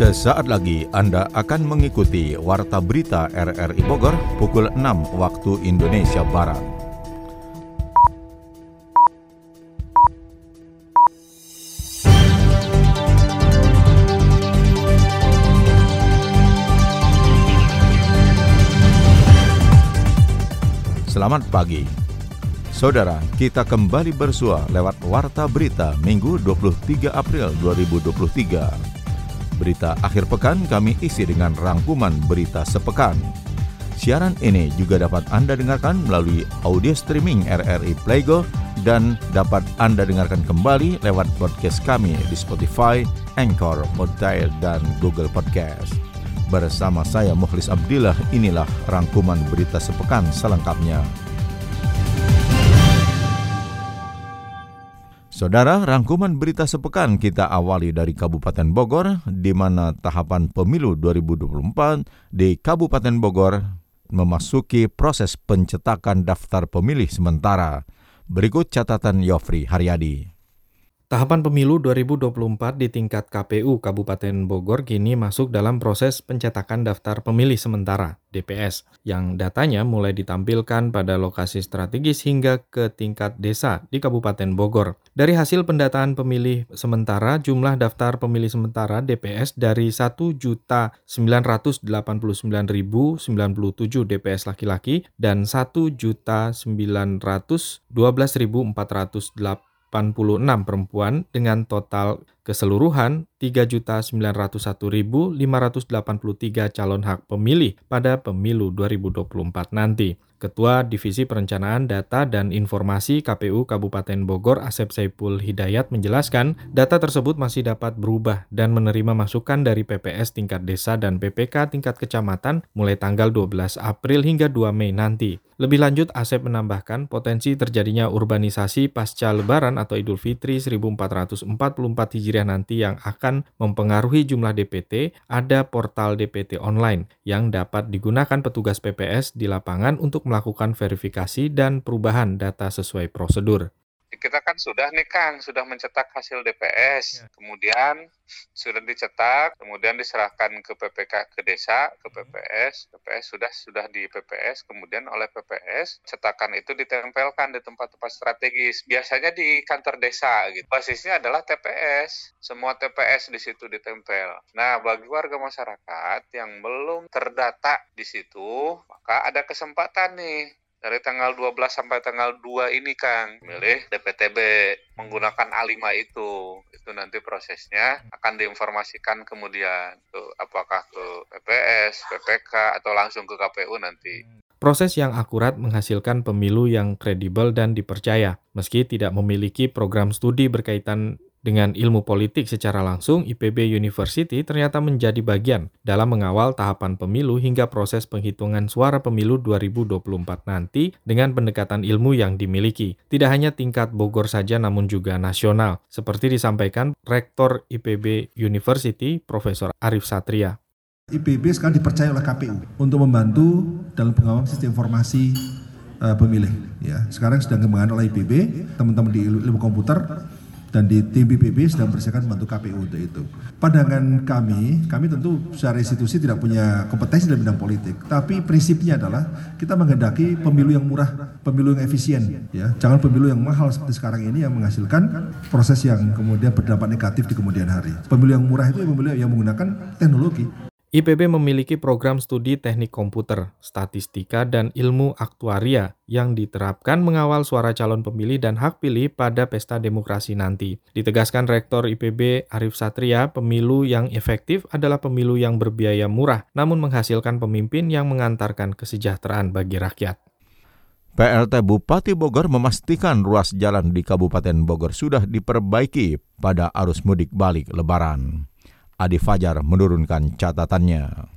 Sesaat lagi Anda akan mengikuti Warta Berita RRI Bogor pukul 6 waktu Indonesia Barat. Selamat pagi. Saudara, kita kembali bersua lewat Warta Berita Minggu 23 April 2023. Berita akhir pekan kami isi dengan rangkuman berita sepekan. Siaran ini juga dapat Anda dengarkan melalui audio streaming RRI Playgo dan dapat Anda dengarkan kembali lewat podcast kami di Spotify, Anchor, Podtail, dan Google Podcast. Bersama saya Mukhlis Abdillah, inilah rangkuman berita sepekan selengkapnya. Saudara, rangkuman berita sepekan kita awali dari Kabupaten Bogor, di mana tahapan pemilu 2024 di Kabupaten Bogor memasuki proses pencetakan daftar pemilih sementara. Berikut catatan Yofri Haryadi. Tahapan pemilu 2024 di tingkat KPU Kabupaten Bogor kini masuk dalam proses pencetakan daftar pemilih sementara DPS yang datanya mulai ditampilkan pada lokasi strategis hingga ke tingkat desa di Kabupaten Bogor. Dari hasil pendataan pemilih sementara, jumlah daftar pemilih sementara DPS dari 1.989.097 DPS laki-laki dan 1.912.408 86 perempuan dengan total keseluruhan 3.901.583 calon hak pemilih pada pemilu 2024 nanti. Ketua Divisi Perencanaan Data dan Informasi KPU Kabupaten Bogor Asep Saipul Hidayat menjelaskan, data tersebut masih dapat berubah dan menerima masukan dari PPS tingkat desa dan PPK tingkat kecamatan mulai tanggal 12 April hingga 2 Mei nanti. Lebih lanjut, Asep menambahkan potensi terjadinya urbanisasi pasca Lebaran atau Idul Fitri 1444 Hijriah nanti yang akan mempengaruhi jumlah DPT, ada portal DPT online yang dapat digunakan petugas PPS di lapangan untuk melakukan verifikasi dan perubahan data sesuai prosedur kita kan sudah nih Kang, sudah mencetak hasil DPS, ya. kemudian sudah dicetak, kemudian diserahkan ke PPK ke desa, ke PPS, PPS sudah sudah di PPS, kemudian oleh PPS cetakan itu ditempelkan di tempat-tempat strategis, biasanya di kantor desa gitu. Basisnya adalah TPS, semua TPS di situ ditempel. Nah, bagi warga masyarakat yang belum terdata di situ, maka ada kesempatan nih dari tanggal 12 sampai tanggal 2 ini Kang milih DPTB menggunakan A5 itu itu nanti prosesnya akan diinformasikan kemudian ke apakah ke PPS, PPK atau langsung ke KPU nanti. Proses yang akurat menghasilkan pemilu yang kredibel dan dipercaya, meski tidak memiliki program studi berkaitan dengan ilmu politik secara langsung, IPB University ternyata menjadi bagian dalam mengawal tahapan pemilu hingga proses penghitungan suara pemilu 2024 nanti dengan pendekatan ilmu yang dimiliki. Tidak hanya tingkat Bogor saja namun juga nasional, seperti disampaikan Rektor IPB University, Profesor Arif Satria. IPB sekarang dipercaya oleh KPU untuk membantu dalam pengawalan sistem informasi uh, pemilih. Ya, sekarang sedang dikembangkan oleh IPB, teman-teman di ilmu komputer dan di tim BPB sedang mempersiapkan membantu KPU untuk itu. Pandangan kami, kami tentu secara institusi tidak punya kompetensi dalam bidang politik, tapi prinsipnya adalah kita menghendaki pemilu yang murah, pemilu yang efisien, ya. Jangan pemilu yang mahal seperti sekarang ini yang menghasilkan proses yang kemudian berdampak negatif di kemudian hari. Pemilu yang murah itu pemilu yang menggunakan teknologi. IPB memiliki program studi teknik komputer, statistika, dan ilmu aktuaria yang diterapkan mengawal suara calon pemilih dan hak pilih pada pesta demokrasi nanti. Ditegaskan Rektor IPB Arif Satria, pemilu yang efektif adalah pemilu yang berbiaya murah, namun menghasilkan pemimpin yang mengantarkan kesejahteraan bagi rakyat. PLT Bupati Bogor memastikan ruas jalan di Kabupaten Bogor sudah diperbaiki pada arus mudik balik Lebaran. Adi Fajar menurunkan catatannya.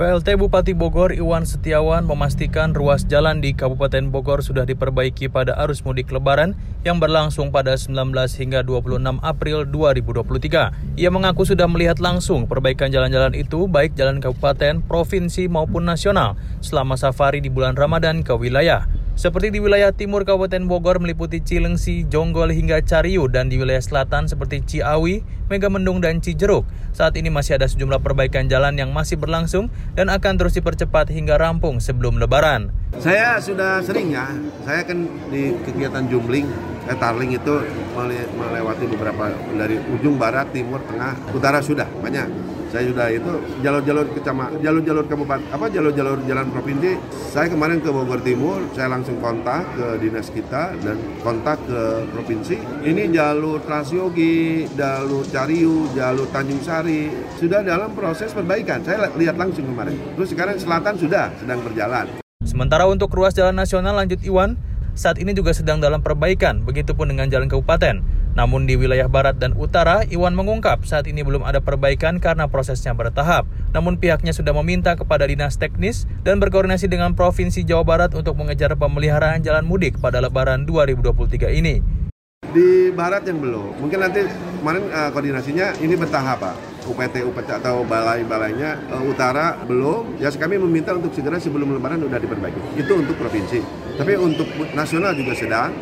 PLT Bupati Bogor Iwan Setiawan memastikan ruas jalan di Kabupaten Bogor sudah diperbaiki pada arus mudik lebaran yang berlangsung pada 19 hingga 26 April 2023. Ia mengaku sudah melihat langsung perbaikan jalan-jalan itu baik jalan kabupaten, provinsi maupun nasional selama safari di bulan Ramadan ke wilayah. Seperti di wilayah timur Kabupaten Bogor meliputi Cilengsi, Jonggol hingga Cariu dan di wilayah selatan seperti Ciawi, Megamendung dan Cijeruk. Saat ini masih ada sejumlah perbaikan jalan yang masih berlangsung dan akan terus dipercepat hingga rampung sebelum lebaran. Saya sudah sering ya, saya kan di kegiatan jumbling, eh, tarling itu melewati beberapa dari ujung barat, timur, tengah, utara sudah banyak saya sudah itu jalur-jalur kecamatan jalur-jalur kabupaten apa jalur-jalur jalan provinsi saya kemarin ke Bogor Timur saya langsung kontak ke dinas kita dan kontak ke provinsi. Ini jalur Transyogi jalur Cariu jalur Tanjung Sari sudah dalam proses perbaikan. Saya lihat langsung kemarin. Terus sekarang selatan sudah sedang berjalan. Sementara untuk ruas jalan nasional lanjut Iwan saat ini juga sedang dalam perbaikan begitupun dengan jalan kabupaten namun di wilayah barat dan utara, Iwan mengungkap saat ini belum ada perbaikan karena prosesnya bertahap. Namun pihaknya sudah meminta kepada dinas teknis dan berkoordinasi dengan Provinsi Jawa Barat untuk mengejar pemeliharaan jalan mudik pada lebaran 2023 ini. Di barat yang belum, mungkin nanti kemarin uh, koordinasinya ini bertahap Pak. UPT, UPT atau balai-balainya uh, utara belum, ya kami meminta untuk segera sebelum lebaran sudah diperbaiki. Itu untuk provinsi. Tapi untuk nasional juga sedang,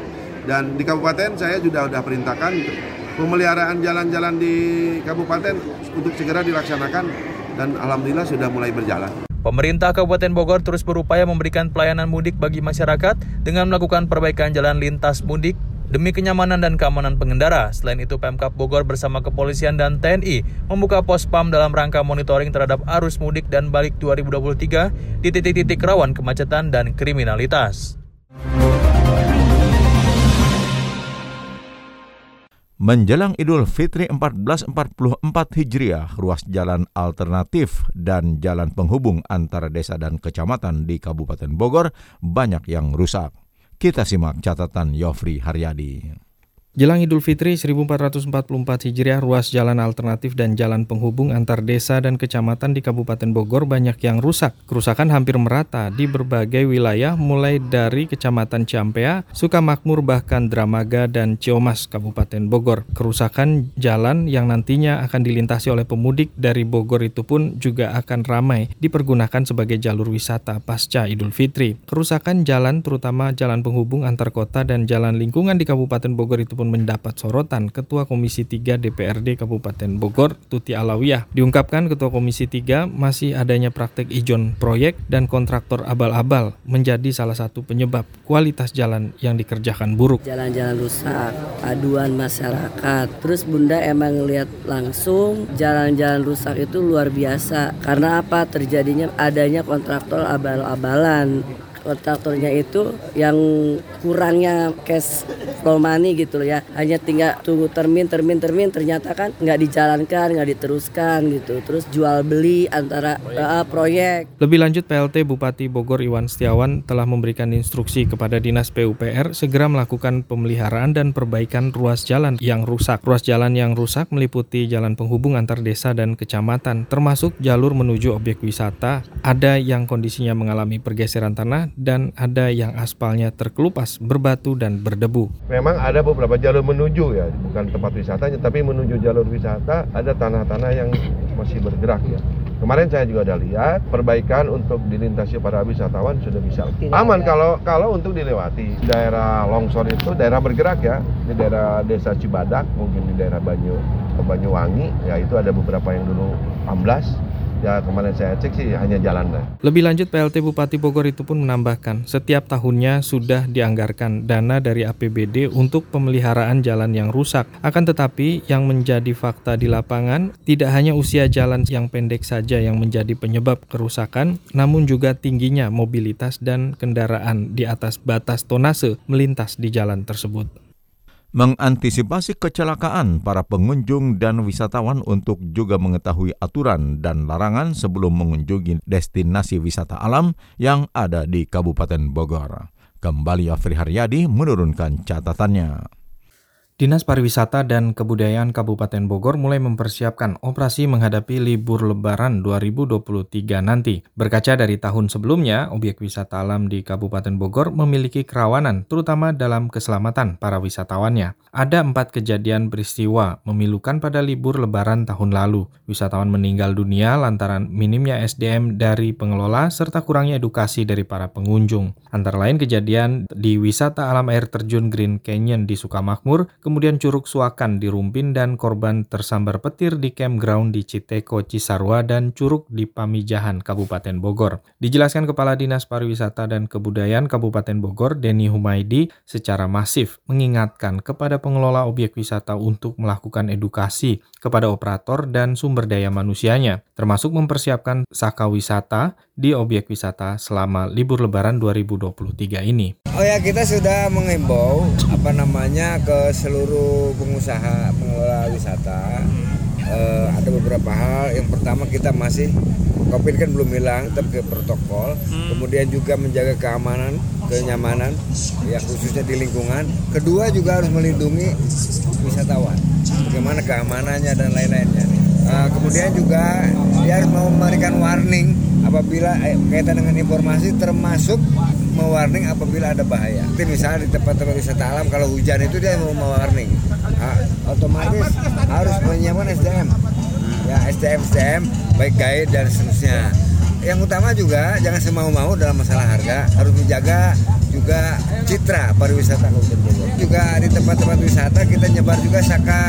dan di kabupaten saya juga sudah perintahkan pemeliharaan jalan-jalan di kabupaten untuk segera dilaksanakan dan alhamdulillah sudah mulai berjalan. Pemerintah Kabupaten Bogor terus berupaya memberikan pelayanan mudik bagi masyarakat dengan melakukan perbaikan jalan lintas mudik demi kenyamanan dan keamanan pengendara. Selain itu, Pemkap Bogor bersama kepolisian dan TNI membuka pos PAM dalam rangka monitoring terhadap arus mudik dan balik 2023 di titik-titik rawan kemacetan dan kriminalitas. Menjelang Idul Fitri 1444 Hijriah, ruas jalan alternatif dan jalan penghubung antara desa dan kecamatan di Kabupaten Bogor banyak yang rusak. Kita simak catatan Yofri Haryadi. Jelang Idul Fitri 1444 Hijriah, ruas jalan alternatif dan jalan penghubung antar desa dan kecamatan di Kabupaten Bogor banyak yang rusak. Kerusakan hampir merata di berbagai wilayah mulai dari Kecamatan Ciampea, Sukamakmur bahkan Dramaga dan Ciomas Kabupaten Bogor. Kerusakan jalan yang nantinya akan dilintasi oleh pemudik dari Bogor itu pun juga akan ramai dipergunakan sebagai jalur wisata pasca Idul Fitri. Kerusakan jalan terutama jalan penghubung antar kota dan jalan lingkungan di Kabupaten Bogor itu pun mendapat sorotan Ketua Komisi 3 DPRD Kabupaten Bogor, Tuti Alawiyah. Diungkapkan Ketua Komisi 3 masih adanya praktek ijon proyek dan kontraktor abal-abal menjadi salah satu penyebab kualitas jalan yang dikerjakan buruk. Jalan-jalan rusak, aduan masyarakat. Terus Bunda emang lihat langsung jalan-jalan rusak itu luar biasa. Karena apa? Terjadinya adanya kontraktor abal-abalan kontraktornya itu yang kurangnya cash flow money gitu loh ya. Hanya tinggal tunggu termin termin termin ternyata kan nggak dijalankan nggak diteruskan gitu. Terus jual beli antara proyek. Uh, proyek. Lebih lanjut PLT Bupati Bogor Iwan Setiawan telah memberikan instruksi kepada Dinas PUPR segera melakukan pemeliharaan dan perbaikan ruas jalan yang rusak. Ruas jalan yang rusak meliputi jalan penghubung antar desa dan kecamatan termasuk jalur menuju objek wisata. Ada yang kondisinya mengalami pergeseran tanah dan ada yang aspalnya terkelupas, berbatu dan berdebu. Memang ada beberapa jalur menuju ya, bukan tempat wisatanya, tapi menuju jalur wisata ada tanah-tanah yang masih bergerak ya. Kemarin saya juga ada lihat perbaikan untuk dilintasi para wisatawan sudah bisa aman kalau kalau untuk dilewati daerah longsor itu daerah bergerak ya di daerah desa Cibadak mungkin di daerah Banyu Banyuwangi ya itu ada beberapa yang dulu amblas ya kemarin saya cek sih hanya jalan lah. Lebih lanjut PLT Bupati Bogor itu pun menambahkan setiap tahunnya sudah dianggarkan dana dari APBD untuk pemeliharaan jalan yang rusak. Akan tetapi yang menjadi fakta di lapangan tidak hanya usia jalan yang pendek saja yang menjadi penyebab kerusakan, namun juga tingginya mobilitas dan kendaraan di atas batas tonase melintas di jalan tersebut mengantisipasi kecelakaan para pengunjung dan wisatawan untuk juga mengetahui aturan dan larangan sebelum mengunjungi destinasi wisata alam yang ada di Kabupaten Bogor. Kembali Afri Haryadi menurunkan catatannya. Dinas Pariwisata dan Kebudayaan Kabupaten Bogor mulai mempersiapkan operasi menghadapi libur lebaran 2023 nanti. Berkaca dari tahun sebelumnya, objek wisata alam di Kabupaten Bogor memiliki kerawanan, terutama dalam keselamatan para wisatawannya. Ada empat kejadian peristiwa memilukan pada libur lebaran tahun lalu. Wisatawan meninggal dunia lantaran minimnya SDM dari pengelola serta kurangnya edukasi dari para pengunjung. Antara lain kejadian di wisata alam air terjun Green Canyon di Sukamakmur, kemudian Curug Suakan di Rumpin dan korban tersambar petir di campground di Citeko Cisarua dan Curug di Pamijahan Kabupaten Bogor. Dijelaskan Kepala Dinas Pariwisata dan Kebudayaan Kabupaten Bogor, Denny Humaydi, secara masif mengingatkan kepada pengelola objek wisata untuk melakukan edukasi kepada operator dan sumber daya manusianya, termasuk mempersiapkan saka wisata di objek wisata selama libur lebaran 2023 ini. Oh ya, kita sudah mengimbau apa namanya ke seluruh seluruh pengusaha pengelola wisata uh, ada beberapa hal. Yang pertama kita masih COVID kan belum hilang, tetap ke protokol. Hmm. Kemudian juga menjaga keamanan, kenyamanan, ya khususnya di lingkungan. Kedua juga harus melindungi wisatawan. Bagaimana keamanannya dan lain-lainnya. Uh, kemudian juga dia harus memberikan warning apabila eh, kaitan dengan informasi termasuk mewarning apabila ada bahaya. Jadi misalnya di tempat-tempat wisata alam kalau hujan itu dia mau mewarning, nah, otomatis harus menyiapkan SDM, ya SDM SDM baik guide dan seterusnya. Yang utama juga jangan semau-mau dalam masalah harga, harus menjaga juga citra pariwisata Kabupaten Bogor. Juga di tempat-tempat wisata kita nyebar juga saka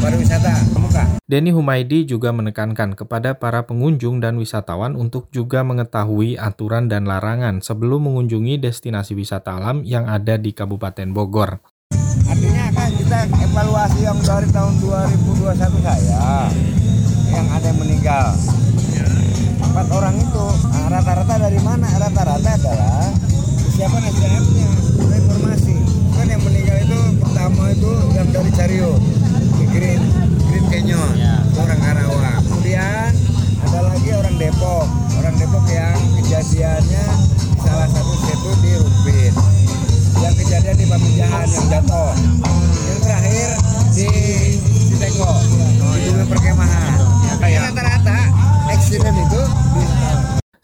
pariwisata muka. Denny Humaydi juga menekankan kepada para pengunjung dan wisatawan untuk juga mengetahui aturan dan larangan sebelum mengunjungi destinasi wisata alam yang ada di Kabupaten Bogor. Artinya kan kita evaluasi yang dari tahun 2021 saya yang ada yang meninggal empat orang itu rata-rata dari mana rata-rata adalah siapa SDM-nya informasi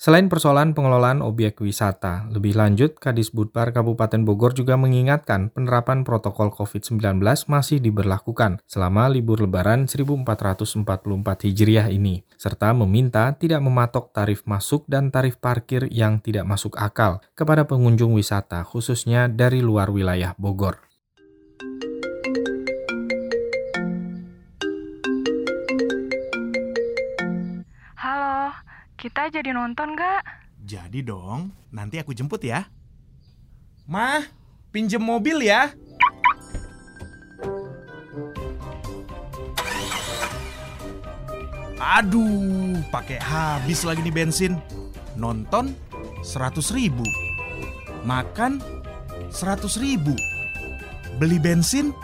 Selain persoalan pengelolaan objek wisata, lebih lanjut Kadis Budpar Kabupaten Bogor juga mengingatkan penerapan protokol COVID-19 masih diberlakukan selama libur lebaran 1444 Hijriah ini, serta meminta tidak mematok tarif masuk dan tarif parkir yang tidak masuk akal kepada pengunjung wisata khususnya dari luar wilayah Bogor. Kita jadi nonton gak? Jadi dong, nanti aku jemput ya. Mah, pinjem mobil ya. Aduh, pakai habis lagi nih bensin. Nonton 100 ribu. Makan 100 ribu. Beli bensin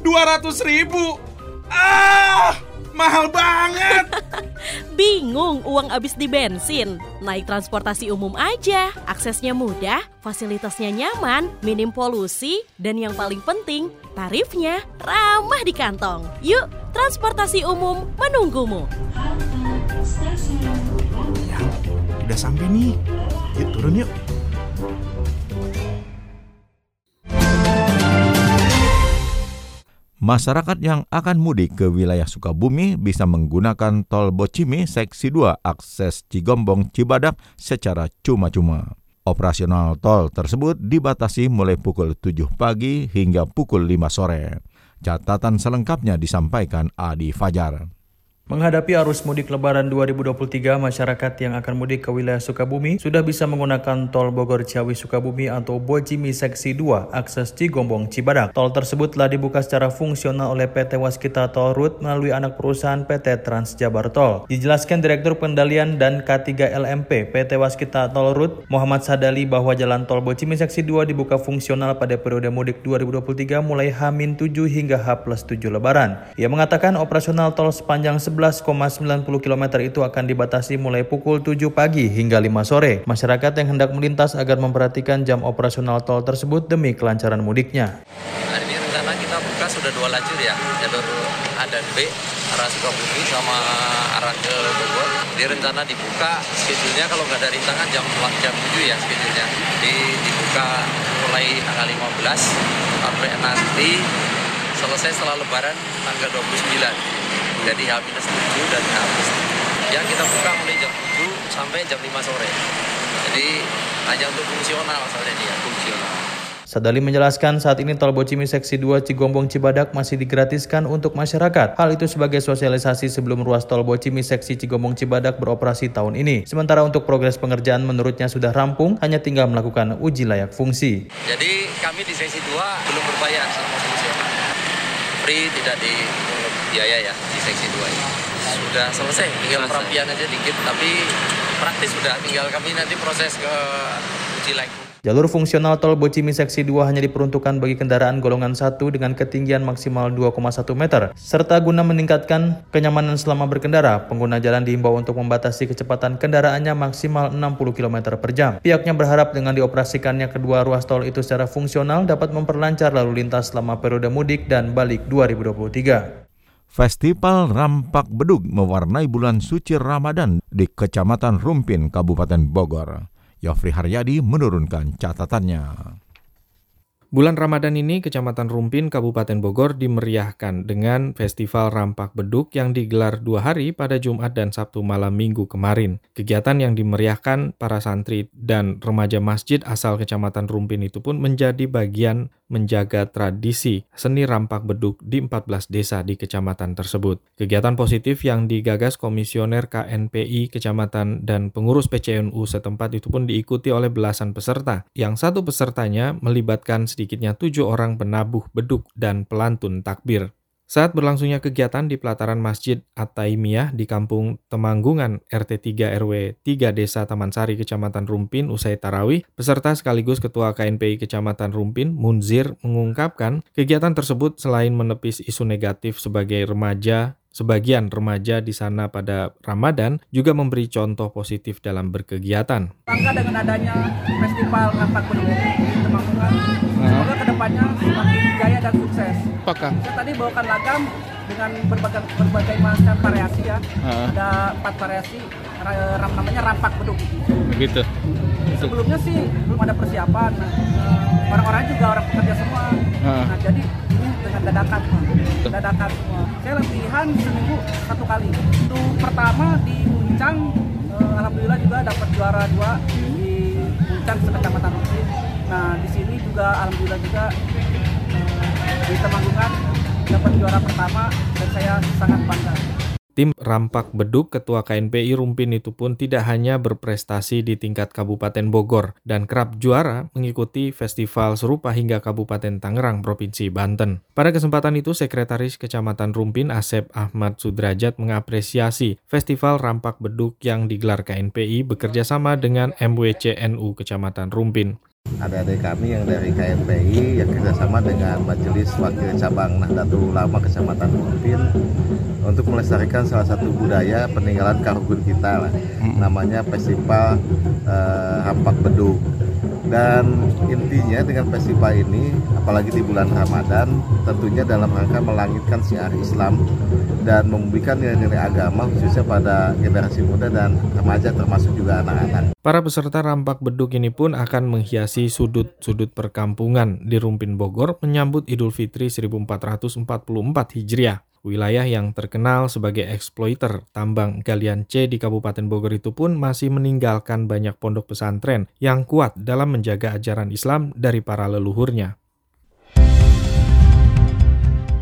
200 ribu. Ah, mahal banget. Bingung uang habis di bensin? Naik transportasi umum aja. Aksesnya mudah, fasilitasnya nyaman, minim polusi, dan yang paling penting, tarifnya ramah di kantong. Yuk, transportasi umum menunggumu. Ya, udah sampai nih. Yuk turun yuk. Masyarakat yang akan mudik ke wilayah Sukabumi bisa menggunakan tol Bocimi seksi 2 akses Cigombong Cibadak secara cuma-cuma. Operasional tol tersebut dibatasi mulai pukul 7 pagi hingga pukul 5 sore. Catatan selengkapnya disampaikan Adi Fajar. Menghadapi arus mudik lebaran 2023, masyarakat yang akan mudik ke wilayah Sukabumi sudah bisa menggunakan tol Bogor Ciawi Sukabumi atau Bojimi Seksi 2 akses Cigombong Cibadak. Tol tersebut telah dibuka secara fungsional oleh PT Waskita Tol Route melalui anak perusahaan PT Trans Jabar Tol. Dijelaskan Direktur Pendalian dan K3 LMP PT Waskita Tol Route Muhammad Sadali bahwa jalan tol Bojimi Seksi 2 dibuka fungsional pada periode mudik 2023 mulai H-7 hingga H+7 Lebaran. Ia mengatakan operasional tol sepanjang 11,90 km itu akan dibatasi mulai pukul 7 pagi hingga 5 sore. Masyarakat yang hendak melintas agar memperhatikan jam operasional tol tersebut demi kelancaran mudiknya. Hari ini rencana kita buka sudah ya, jalur A dan B arah Sukabumi sama arah ke Bogor. Di rencana dibuka schedule-nya kalau nggak ada rintangan jam jam 7 ya schedule-nya. Di, dibuka mulai tanggal 15 sampai nanti selesai setelah lebaran tanggal 29. Jadi H-7 dan H yang kita buka mulai jam 7 sampai jam 5 sore. Jadi hanya untuk fungsional soalnya dia, fungsional. Sadali menjelaskan saat ini tol Bocimi Seksi 2 Cigombong Cibadak masih digratiskan untuk masyarakat. Hal itu sebagai sosialisasi sebelum ruas tol Bocimi Seksi Cigombong Cibadak beroperasi tahun ini. Sementara untuk progres pengerjaan menurutnya sudah rampung, hanya tinggal melakukan uji layak fungsi. Jadi kami di Seksi 2 belum berbayar selama fungsional. Free tidak di biaya ya di Seksi 2 ini. Sudah selesai, tinggal perapian aja dikit, tapi praktis sudah tinggal kami nanti proses ke fungsi. Jalur fungsional tol Bocimi Seksi 2 hanya diperuntukkan bagi kendaraan golongan 1 dengan ketinggian maksimal 2,1 meter. Serta guna meningkatkan kenyamanan selama berkendara, pengguna jalan diimbau untuk membatasi kecepatan kendaraannya maksimal 60 km per jam. Pihaknya berharap dengan dioperasikannya kedua ruas tol itu secara fungsional dapat memperlancar lalu lintas selama periode mudik dan balik 2023. Festival Rampak Bedug mewarnai bulan suci Ramadan di Kecamatan Rumpin, Kabupaten Bogor. Yofri Haryadi menurunkan catatannya. Bulan Ramadan ini, Kecamatan Rumpin, Kabupaten Bogor dimeriahkan dengan Festival Rampak Beduk yang digelar dua hari pada Jumat dan Sabtu malam minggu kemarin. Kegiatan yang dimeriahkan para santri dan remaja masjid asal Kecamatan Rumpin itu pun menjadi bagian menjaga tradisi seni rampak beduk di 14 desa di kecamatan tersebut. Kegiatan positif yang digagas komisioner KNPI kecamatan dan pengurus PCNU setempat itu pun diikuti oleh belasan peserta. Yang satu pesertanya melibatkan sedikitnya tujuh orang penabuh beduk dan pelantun takbir. Saat berlangsungnya kegiatan di pelataran Masjid At-Taimiyah di Kampung Temanggungan RT 3 RW 3 Desa Taman Sari Kecamatan Rumpin usai tarawih, peserta sekaligus Ketua KNPI Kecamatan Rumpin Munzir mengungkapkan kegiatan tersebut selain menepis isu negatif sebagai remaja Sebagian remaja di sana pada Ramadan juga memberi contoh positif dalam berkegiatan. Bangga dengan adanya festival Rampak Beduk Semoga ke depannya semakin jaya dan sukses. Apakah? Saya tadi bawakan lagam dengan berbagai berbagai macam variasi ya. Uh. Ada empat variasi ram namanya rampak beduk. Begitu. Sebelumnya sih belum ada persiapan. Orang-orang juga orang pekerja semua. Uh. Nah jadi ini dengan dadakan, dadakan semua. Saya latihan seminggu satu kali. Itu pertama di Puncang, eh, alhamdulillah juga dapat juara dua di Puncang sekecamatan Rumpin. Nah di sini juga alhamdulillah juga eh, di Temanggungan dapat juara pertama dan saya sangat bangga. Tim Rampak Beduk Ketua KNPI Rumpin itu pun tidak hanya berprestasi di tingkat Kabupaten Bogor dan kerap juara mengikuti festival serupa hingga Kabupaten Tangerang, Provinsi Banten. Pada kesempatan itu, Sekretaris Kecamatan Rumpin Asep Ahmad Sudrajat mengapresiasi Festival Rampak Beduk yang digelar KNPI bekerjasama dengan MWCNU Kecamatan Rumpin adik-adik kami yang dari KNPI yang kerjasama dengan Majelis Wakil Cabang Nahdlatul Ulama Kecamatan Rumpin untuk melestarikan salah satu budaya peninggalan Karugun kita lah, namanya Festival uh, Hampak Beduk. Dan intinya dengan festival ini, apalagi di bulan Ramadan, tentunya dalam rangka melangitkan siar Islam dan memberikan nilai-nilai agama khususnya pada generasi muda dan remaja termasuk juga anak-anak. Para peserta rampak beduk ini pun akan menghiasi sudut-sudut perkampungan di Rumpin Bogor menyambut Idul Fitri 1444 Hijriah. Wilayah yang terkenal sebagai eksploiter tambang galian C di Kabupaten Bogor itu pun masih meninggalkan banyak pondok pesantren yang kuat dalam menjaga ajaran Islam dari para leluhurnya.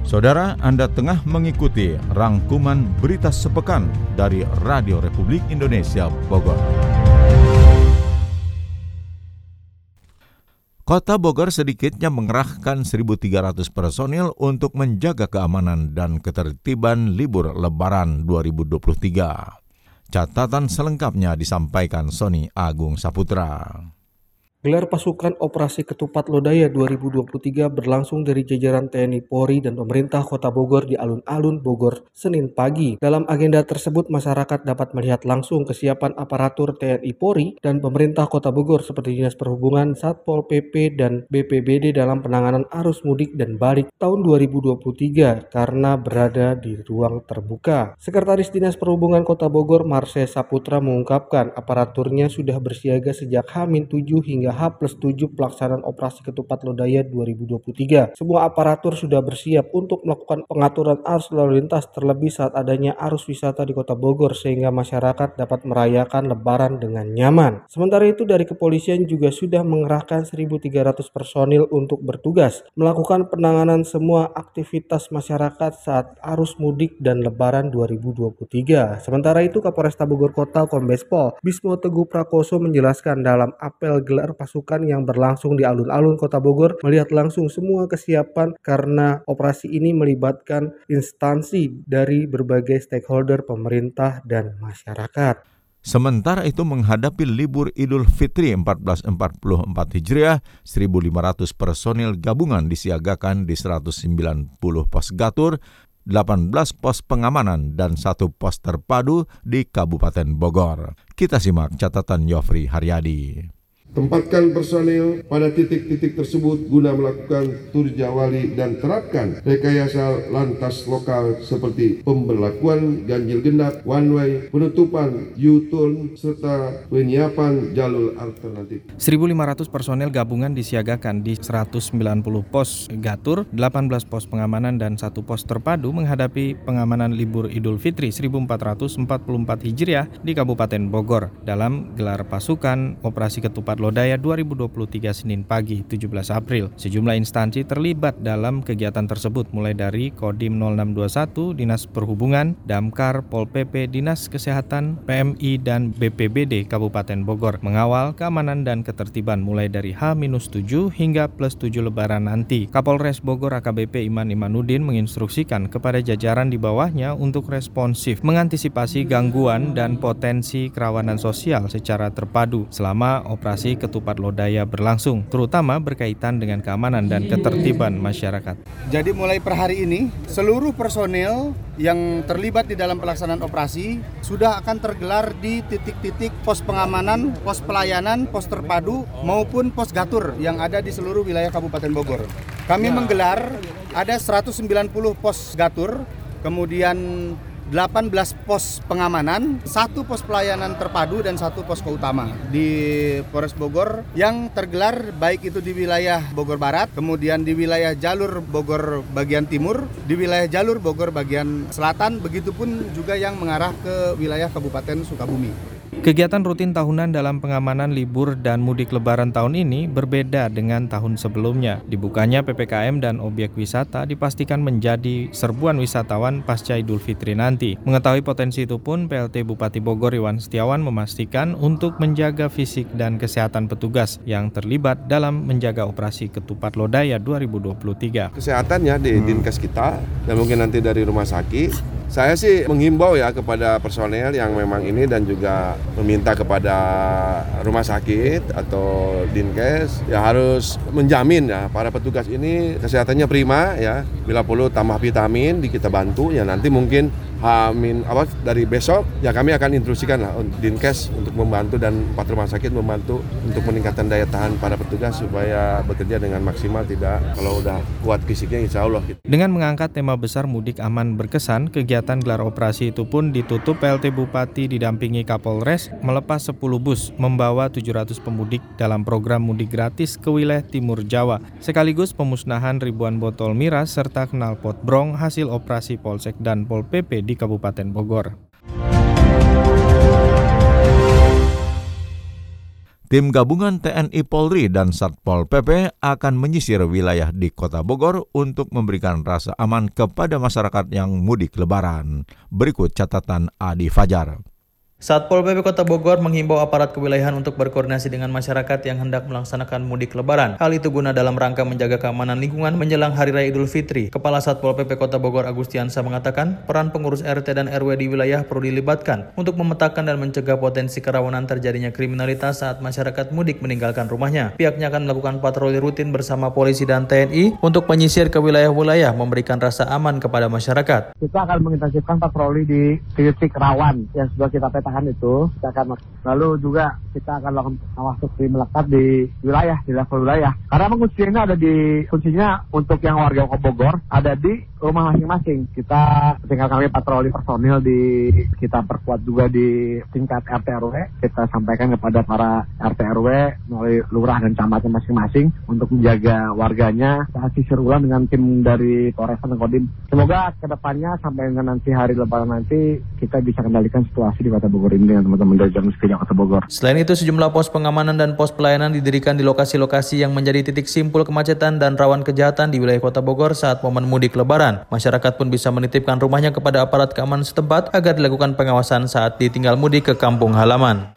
Saudara, Anda tengah mengikuti rangkuman berita sepekan dari Radio Republik Indonesia Bogor. Kota Bogor sedikitnya mengerahkan 1.300 personil untuk menjaga keamanan dan ketertiban libur Lebaran 2023. Catatan selengkapnya disampaikan Sony Agung Saputra. Gelar pasukan Operasi Ketupat Lodaya 2023 berlangsung dari jajaran TNI Polri dan pemerintah Kota Bogor di alun-alun Bogor Senin pagi. Dalam agenda tersebut, masyarakat dapat melihat langsung kesiapan aparatur TNI Polri dan pemerintah Kota Bogor seperti Dinas Perhubungan, Satpol PP, dan BPBD dalam penanganan arus mudik dan balik tahun 2023 karena berada di ruang terbuka. Sekretaris Dinas Perhubungan Kota Bogor, Marse Saputra mengungkapkan aparaturnya sudah bersiaga sejak H-7 hingga H plus 7 pelaksanaan operasi ketupat lodaya 2023. Semua aparatur sudah bersiap untuk melakukan pengaturan arus lalu lintas terlebih saat adanya arus wisata di kota Bogor sehingga masyarakat dapat merayakan lebaran dengan nyaman. Sementara itu dari kepolisian juga sudah mengerahkan 1.300 personil untuk bertugas melakukan penanganan semua aktivitas masyarakat saat arus mudik dan lebaran 2023. Sementara itu Kapolresta Bogor Kota Kombes Pol Bismo Teguh Prakoso menjelaskan dalam apel gelar pasukan yang berlangsung di alun-alun Kota Bogor melihat langsung semua kesiapan karena operasi ini melibatkan instansi dari berbagai stakeholder pemerintah dan masyarakat. Sementara itu menghadapi libur Idul Fitri 1444 Hijriah, 1.500 personil gabungan disiagakan di 190 pos gatur, 18 pos pengamanan, dan satu pos terpadu di Kabupaten Bogor. Kita simak catatan Yofri Haryadi. Tempatkan personil pada titik-titik tersebut guna melakukan tur jawali dan terapkan rekayasa lantas lokal seperti pemberlakuan ganjil genap, one way, penutupan U-turn, serta penyiapan jalur alternatif. 1.500 personel gabungan disiagakan di 190 pos gatur, 18 pos pengamanan dan satu pos terpadu menghadapi pengamanan libur Idul Fitri 1444 Hijriah di Kabupaten Bogor dalam gelar pasukan Operasi Ketupat Lodaya 2023 Senin pagi 17 April. Sejumlah instansi terlibat dalam kegiatan tersebut mulai dari Kodim 0621 Dinas Perhubungan, Damkar, Pol PP, Dinas Kesehatan, PMI dan BPBD Kabupaten Bogor mengawal keamanan dan ketertiban mulai dari H-7 hingga plus 7 lebaran nanti. Kapolres Bogor AKBP Iman Imanuddin menginstruksikan kepada jajaran di bawahnya untuk responsif mengantisipasi gangguan dan potensi kerawanan sosial secara terpadu selama operasi ketupat lodaya berlangsung, terutama berkaitan dengan keamanan dan ketertiban masyarakat. Jadi mulai per hari ini, seluruh personil yang terlibat di dalam pelaksanaan operasi sudah akan tergelar di titik-titik pos pengamanan, pos pelayanan, pos terpadu maupun pos gatur yang ada di seluruh wilayah Kabupaten Bogor. Kami menggelar ada 190 pos gatur, kemudian 18 pos pengamanan, satu pos pelayanan terpadu dan satu pos utama di Polres Bogor yang tergelar baik itu di wilayah Bogor Barat, kemudian di wilayah jalur Bogor bagian timur, di wilayah jalur Bogor bagian selatan, begitupun juga yang mengarah ke wilayah Kabupaten Sukabumi. Kegiatan rutin tahunan dalam pengamanan libur dan mudik lebaran tahun ini berbeda dengan tahun sebelumnya. Dibukanya PPKM dan objek wisata dipastikan menjadi serbuan wisatawan pasca Idul Fitri nanti. Mengetahui potensi itu pun PLT Bupati Bogor Iwan Setiawan memastikan untuk menjaga fisik dan kesehatan petugas yang terlibat dalam menjaga operasi Ketupat Lodaya 2023. Kesehatannya di hmm. Dinkes kita dan mungkin nanti dari rumah sakit saya sih menghimbau ya kepada personel yang memang ini dan juga meminta kepada rumah sakit atau dinkes ya harus menjamin ya para petugas ini kesehatannya prima ya. Bila perlu tambah vitamin di kita bantu ya nanti mungkin Hamin apa dari besok ya kami akan instruksikan lah Dinkes untuk membantu dan empat rumah sakit membantu untuk meningkatkan daya tahan para petugas supaya bekerja dengan maksimal tidak kalau udah kuat fisiknya insya Allah. Gitu. Dengan mengangkat tema besar mudik aman berkesan, kegiatan gelar operasi itu pun ditutup PLT Bupati didampingi Kapolres melepas 10 bus membawa 700 pemudik dalam program mudik gratis ke wilayah Timur Jawa sekaligus pemusnahan ribuan botol miras serta knalpot brong hasil operasi Polsek dan Pol PP di Kabupaten Bogor. Tim gabungan TNI Polri dan Satpol PP akan menyisir wilayah di Kota Bogor untuk memberikan rasa aman kepada masyarakat yang mudik lebaran. Berikut catatan Adi Fajar. Satpol PP Kota Bogor menghimbau aparat kewilayahan untuk berkoordinasi dengan masyarakat yang hendak melaksanakan mudik lebaran. Hal itu guna dalam rangka menjaga keamanan lingkungan menjelang Hari Raya Idul Fitri. Kepala Satpol PP Kota Bogor Agustiansa mengatakan, peran pengurus RT dan RW di wilayah perlu dilibatkan untuk memetakan dan mencegah potensi kerawanan terjadinya kriminalitas saat masyarakat mudik meninggalkan rumahnya. Pihaknya akan melakukan patroli rutin bersama polisi dan TNI untuk menyisir ke wilayah-wilayah memberikan rasa aman kepada masyarakat. Kita akan mengintensifkan patroli di titik rawan yang sudah kita petakan tahan itu kita akan lalu juga kita akan lakukan masuk di melekat di wilayah di level wilayah. Karena kuncinya ada di kuncinya untuk yang warga Bogor ada di rumah masing-masing. Kita tinggal kami patroli personil di kita perkuat juga di tingkat RT RW kita sampaikan kepada para RT RW melalui lurah dan camatnya masing-masing untuk menjaga warganya. Sisir ulang dengan tim dari Polres dan Kodim. Semoga ke depannya sampai dengan nanti hari lebaran nanti kita bisa kendalikan situasi di Kota Bogor ini dengan teman-teman dari Jalan Kota Bogor. Selain itu, sejumlah pos pengamanan dan pos pelayanan didirikan di lokasi-lokasi yang menjadi titik simpul kemacetan dan rawan kejahatan di wilayah Kota Bogor saat momen mudik lebaran. Masyarakat pun bisa menitipkan rumahnya kepada aparat keamanan setempat agar dilakukan pengawasan saat ditinggal mudik ke kampung halaman.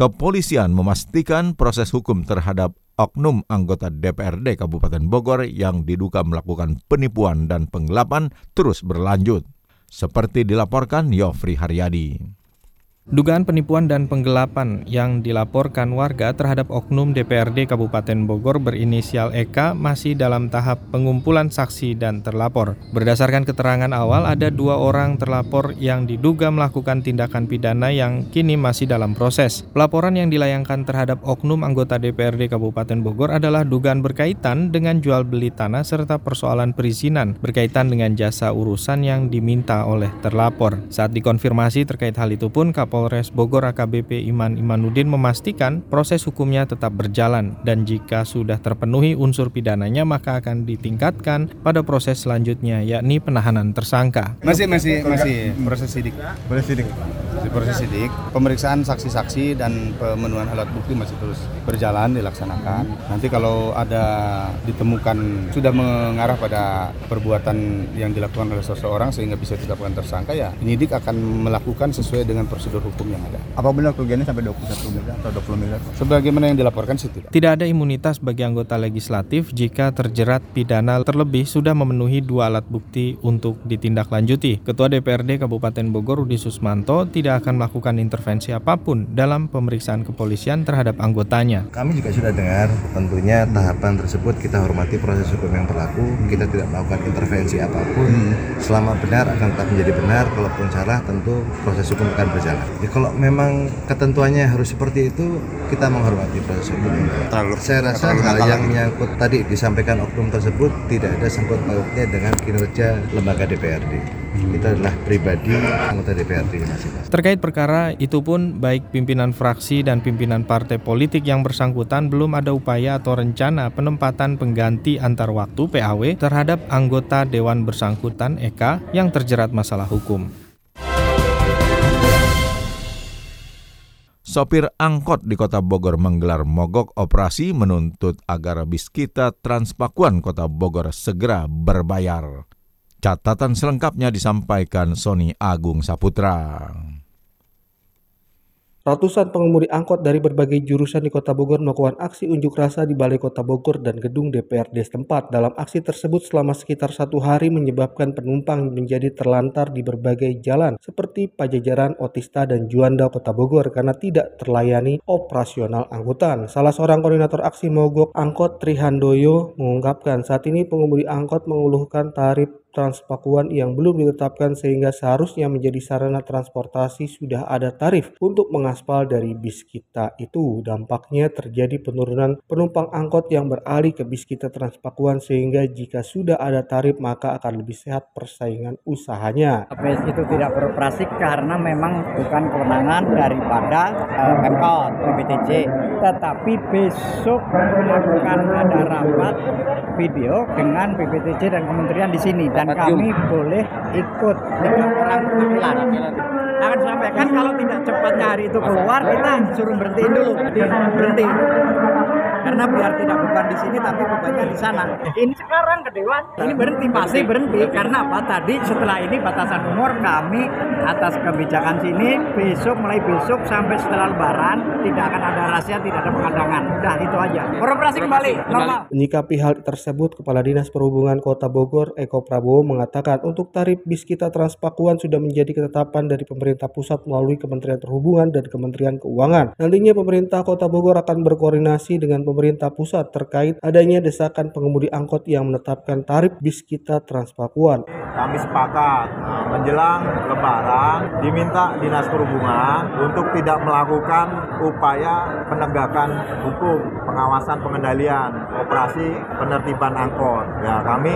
Kepolisian memastikan proses hukum terhadap oknum anggota DPRD Kabupaten Bogor yang diduga melakukan penipuan dan penggelapan terus berlanjut. Seperti dilaporkan Yofri Haryadi. Dugaan penipuan dan penggelapan yang dilaporkan warga terhadap oknum DPRD Kabupaten Bogor berinisial EK masih dalam tahap pengumpulan saksi dan terlapor. Berdasarkan keterangan awal, ada dua orang terlapor yang diduga melakukan tindakan pidana yang kini masih dalam proses. Pelaporan yang dilayangkan terhadap oknum anggota DPRD Kabupaten Bogor adalah dugaan berkaitan dengan jual beli tanah serta persoalan perizinan berkaitan dengan jasa urusan yang diminta oleh terlapor. Saat dikonfirmasi terkait hal itu pun Kapol Kapolres Bogor AKBP Iman Imanuddin memastikan proses hukumnya tetap berjalan dan jika sudah terpenuhi unsur pidananya maka akan ditingkatkan pada proses selanjutnya yakni penahanan tersangka. Masih masih masih proses sidik. Proses sidik. Masih proses sidik. Pemeriksaan saksi-saksi dan pemenuhan alat bukti masih terus berjalan dilaksanakan. Nanti kalau ada ditemukan sudah mengarah pada perbuatan yang dilakukan oleh seseorang sehingga bisa ditetapkan tersangka ya penyidik akan melakukan sesuai dengan prosedur hukum yang ada. Apa benar kerugiannya sampai 21 miliar atau 20 miliar? Sebagaimana yang dilaporkan sih tidak. Tidak ada imunitas bagi anggota legislatif jika terjerat pidana terlebih sudah memenuhi dua alat bukti untuk ditindaklanjuti. Ketua DPRD Kabupaten Bogor Rudi Susmanto tidak akan melakukan intervensi apa pun dalam pemeriksaan kepolisian terhadap anggotanya. Kami juga sudah dengar tentunya tahapan tersebut kita hormati proses hukum yang berlaku. Kita tidak melakukan intervensi apa pun. Hmm. Selama benar akan tetap menjadi benar, kalaupun salah tentu proses hukum akan berjalan. Ya kalau memang ketentuannya harus seperti itu, kita menghormati proses hukum. Terlalu, Saya rasa hal yang menyangkut tadi disampaikan oknum tersebut tidak ada sangkut pautnya dengan kinerja lembaga DPRD. Hmm. Itu adalah pribadi anggota DPRD masing-masing. Terkait perkara itu pun baik pimpinan fraksi dan pimpinan partai politik yang bersangkutan belum ada upaya atau rencana penempatan pengganti antar waktu PAW terhadap anggota dewan bersangkutan EK yang terjerat masalah hukum. Sopir angkot di kota Bogor menggelar mogok operasi menuntut agar bis kita Transpakuan kota Bogor segera berbayar. Catatan selengkapnya disampaikan Sony Agung Saputra. Ratusan pengemudi angkot dari berbagai jurusan di Kota Bogor melakukan aksi unjuk rasa di Balai Kota Bogor dan gedung DPRD setempat. Dalam aksi tersebut selama sekitar satu hari menyebabkan penumpang menjadi terlantar di berbagai jalan seperti Pajajaran, Otista, dan Juanda Kota Bogor karena tidak terlayani operasional angkutan. Salah seorang koordinator aksi mogok angkot Trihandoyo mengungkapkan saat ini pengemudi angkot mengeluhkan tarif Transpakuan yang belum ditetapkan sehingga seharusnya menjadi sarana transportasi sudah ada tarif untuk mengaspal dari bis kita itu. Dampaknya terjadi penurunan penumpang angkot yang beralih ke bis kita Transpakuan sehingga jika sudah ada tarif maka akan lebih sehat persaingan usahanya. Bis itu tidak beroperasi karena memang bukan kewenangan daripada uh, Pemkot. Tetapi besok akan ada rapat video dengan BPTJ dan kementerian di sini dan kami boleh ikut. Tiga orang perwakilan akan sampaikan kalau tidak cepatnya hari itu keluar kita suruh berhentiin dulu. Berhenti karena biar tidak beban di sini tapi bebannya di sana. Ini sekarang ke Dewan, ini berhenti pasti berhenti karena apa? Tadi setelah ini batasan umur kami atas kebijakan sini besok mulai besok sampai setelah Lebaran tidak akan ada rahasia, tidak ada pengadangan. Udah itu aja. Beroperasi kembali normal. Menyikapi hal tersebut, Kepala Dinas Perhubungan Kota Bogor Eko Prabowo mengatakan untuk tarif bis kita Transpakuan sudah menjadi ketetapan dari pemerintah pusat melalui Kementerian Perhubungan dan Kementerian Keuangan. Nantinya pemerintah Kota Bogor akan berkoordinasi dengan pemerintah pusat terkait adanya desakan pengemudi angkot yang menetapkan tarif bis kita Transpakuan. Kami sepakat eh, menjelang Lebaran diminta Dinas Perhubungan untuk tidak melakukan upaya penegakan hukum, pengawasan pengendalian, operasi penertiban angkot. Ya kami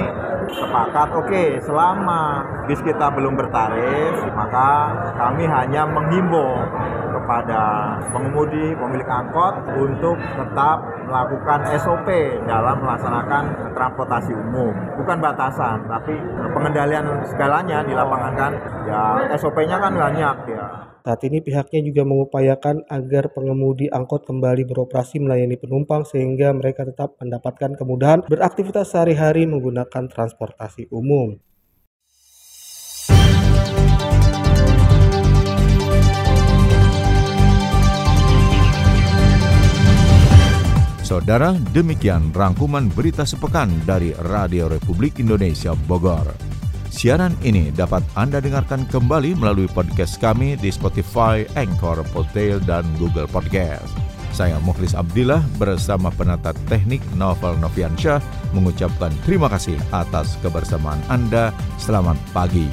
sepakat oke okay, selama bis kita belum bertarif maka kami hanya menghimbau kepada pengemudi pemilik angkot untuk tetap melakukan SOP dalam melaksanakan transportasi umum. Bukan batasan tapi pengendalian segalanya di lapangan kan. Ya SOP-nya kan banyak ya. Saat ini pihaknya juga mengupayakan agar pengemudi angkot kembali beroperasi melayani penumpang sehingga mereka tetap mendapatkan kemudahan beraktivitas sehari-hari menggunakan transportasi umum. Saudara, demikian rangkuman berita sepekan dari Radio Republik Indonesia Bogor. Siaran ini dapat Anda dengarkan kembali melalui podcast kami di Spotify, Anchor, Podtail, dan Google Podcast. Saya Mukhlis Abdillah bersama penata teknik Novel Noviansyah mengucapkan terima kasih atas kebersamaan Anda. Selamat pagi.